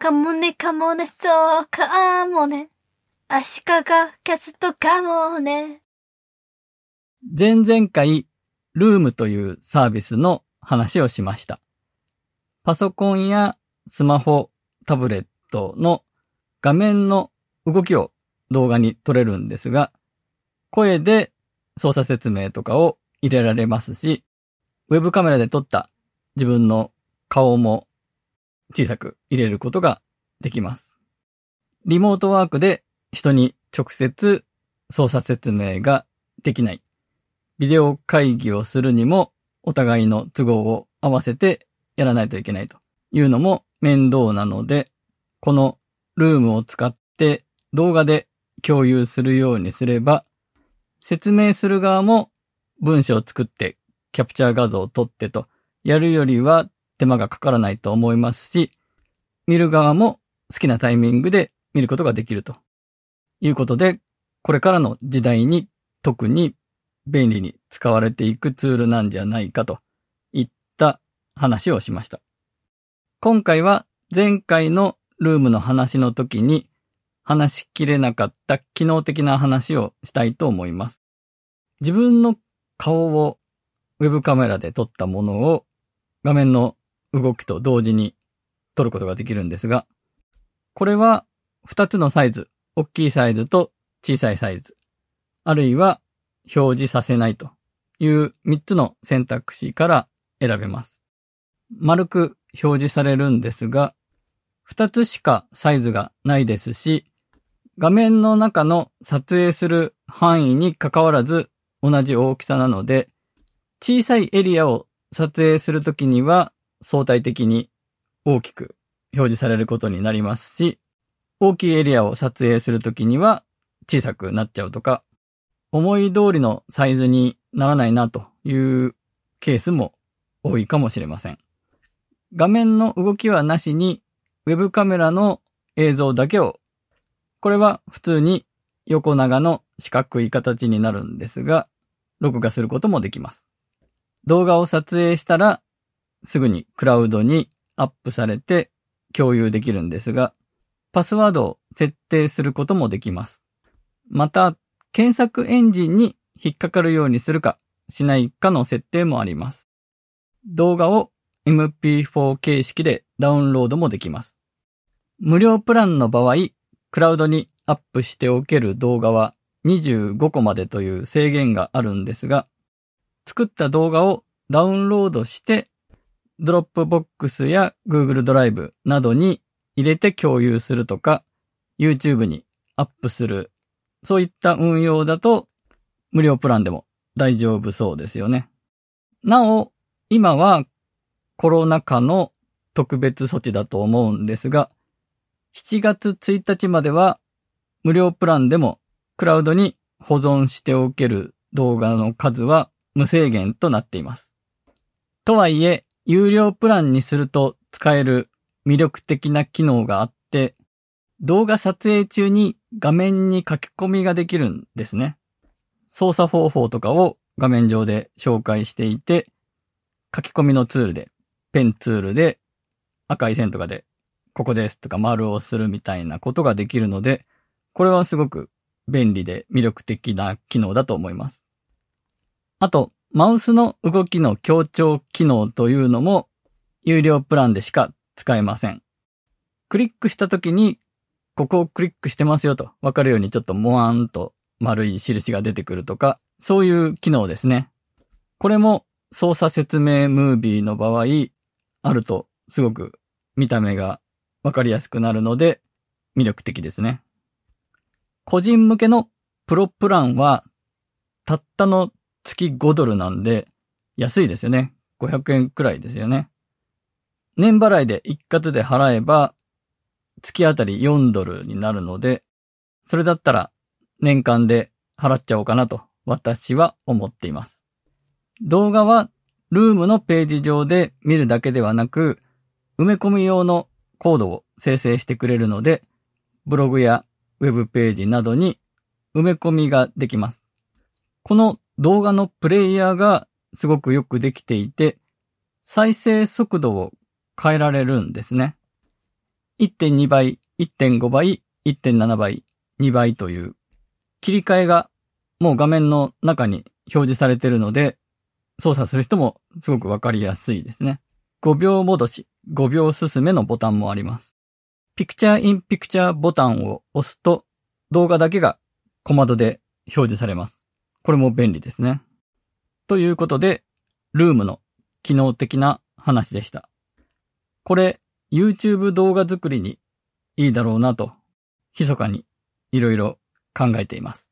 かもねかもね、そうかもね。足利キャストかもね。前々回、ルームというサービスの話をしました。パソコンやスマホ、タブレットの画面の動きを動画に撮れるんですが、声で操作説明とかを入れられますし、ウェブカメラで撮った自分の顔も小さく入れることができます。リモートワークで人に直接操作説明ができない。ビデオ会議をするにもお互いの都合を合わせてやらないといけないというのも面倒なので、このルームを使って動画で共有するようにすれば、説明する側も文章を作ってキャプチャー画像を撮ってとやるよりは手間がかからないと思いますし、見る側も好きなタイミングで見ることができるということで、これからの時代に特に便利に使われていくツールなんじゃないかといった話をしました。今回は前回のルームの話の時に話しきれなかった機能的な話をしたいと思います。自分の顔をウェブカメラで撮ったものを画面の動きと同時に撮ることができるんですが、これは2つのサイズ、大きいサイズと小さいサイズ、あるいは表示させないという3つの選択肢から選べます。丸く表示されるんですが、2つしかサイズがないですし、画面の中の撮影する範囲に関わらず同じ大きさなので、小さいエリアを撮影するときには相対的に大きく表示されることになりますし、大きいエリアを撮影するときには小さくなっちゃうとか、思い通りのサイズにならないなというケースも多いかもしれません。画面の動きはなしに、ウェブカメラの映像だけを、これは普通に横長の四角い形になるんですが、録画することもできます。動画を撮影したら、すぐにクラウドにアップされて共有できるんですが、パスワードを設定することもできます。また、検索エンジンに引っかかるようにするか、しないかの設定もあります。動画を MP4 形式でダウンロードもできます。無料プランの場合、クラウドにアップしておける動画は25個までという制限があるんですが、作った動画をダウンロードして、 Dropbox や Google ドライブなどに入れて共有するとか、YouTube にアップする、そういった運用だと無料プランでも大丈夫そうですよね。なお、今はコロナ禍の特別措置だと思うんですが、7月1日までは無料プランでもクラウドに保存しておける動画の数は無制限となっています。とはいえ、有料プランにすると使える魅力的な機能があって、動画撮影中に画面に書き込みができるんですね。操作方法とかを画面上で紹介していて、書き込みのツールで、ペンツールで赤い線とかで、ここですとか丸をするみたいなことができるので、これはすごく便利で魅力的な機能だと思います。あと、マウスの動きの強調機能というのも、有料プランでしか使えません。クリックした時に、ここをクリックしてますよとわかるようにちょっとモワーンと丸い印が出てくるとか、そういう機能ですね。これも操作説明ムービーの場合、あるとすごく見た目がわかりやすくなるので魅力的ですね。個人向けのプロプランはたったの月5ドルなんで安いですよね。500円くらいですよね。年払いで一括で払えば月あたり4ドルになるので、それだったら年間で払っちゃおうかなと私は思っています。動画はルームのページ上で見るだけではなく、埋め込み用のコードを生成してくれるので、ブログやウェブページなどに埋め込みができます。この動画のプレイヤーがすごくよくできていて、再生速度を変えられるんですね。1.2倍、1.5倍、1.7倍、2倍という切り替えがもう画面の中に表示されているので、操作する人もすごくわかりやすいですね。5秒戻し、5秒進めのボタンもあります。ピクチャーインピクチャーボタンを押すと動画だけが小窓で表示されます。これも便利ですね。ということで、ルームの機能的な話でした。これ、YouTube 動画作りにいいだろうなと、密かにいろいろ考えています。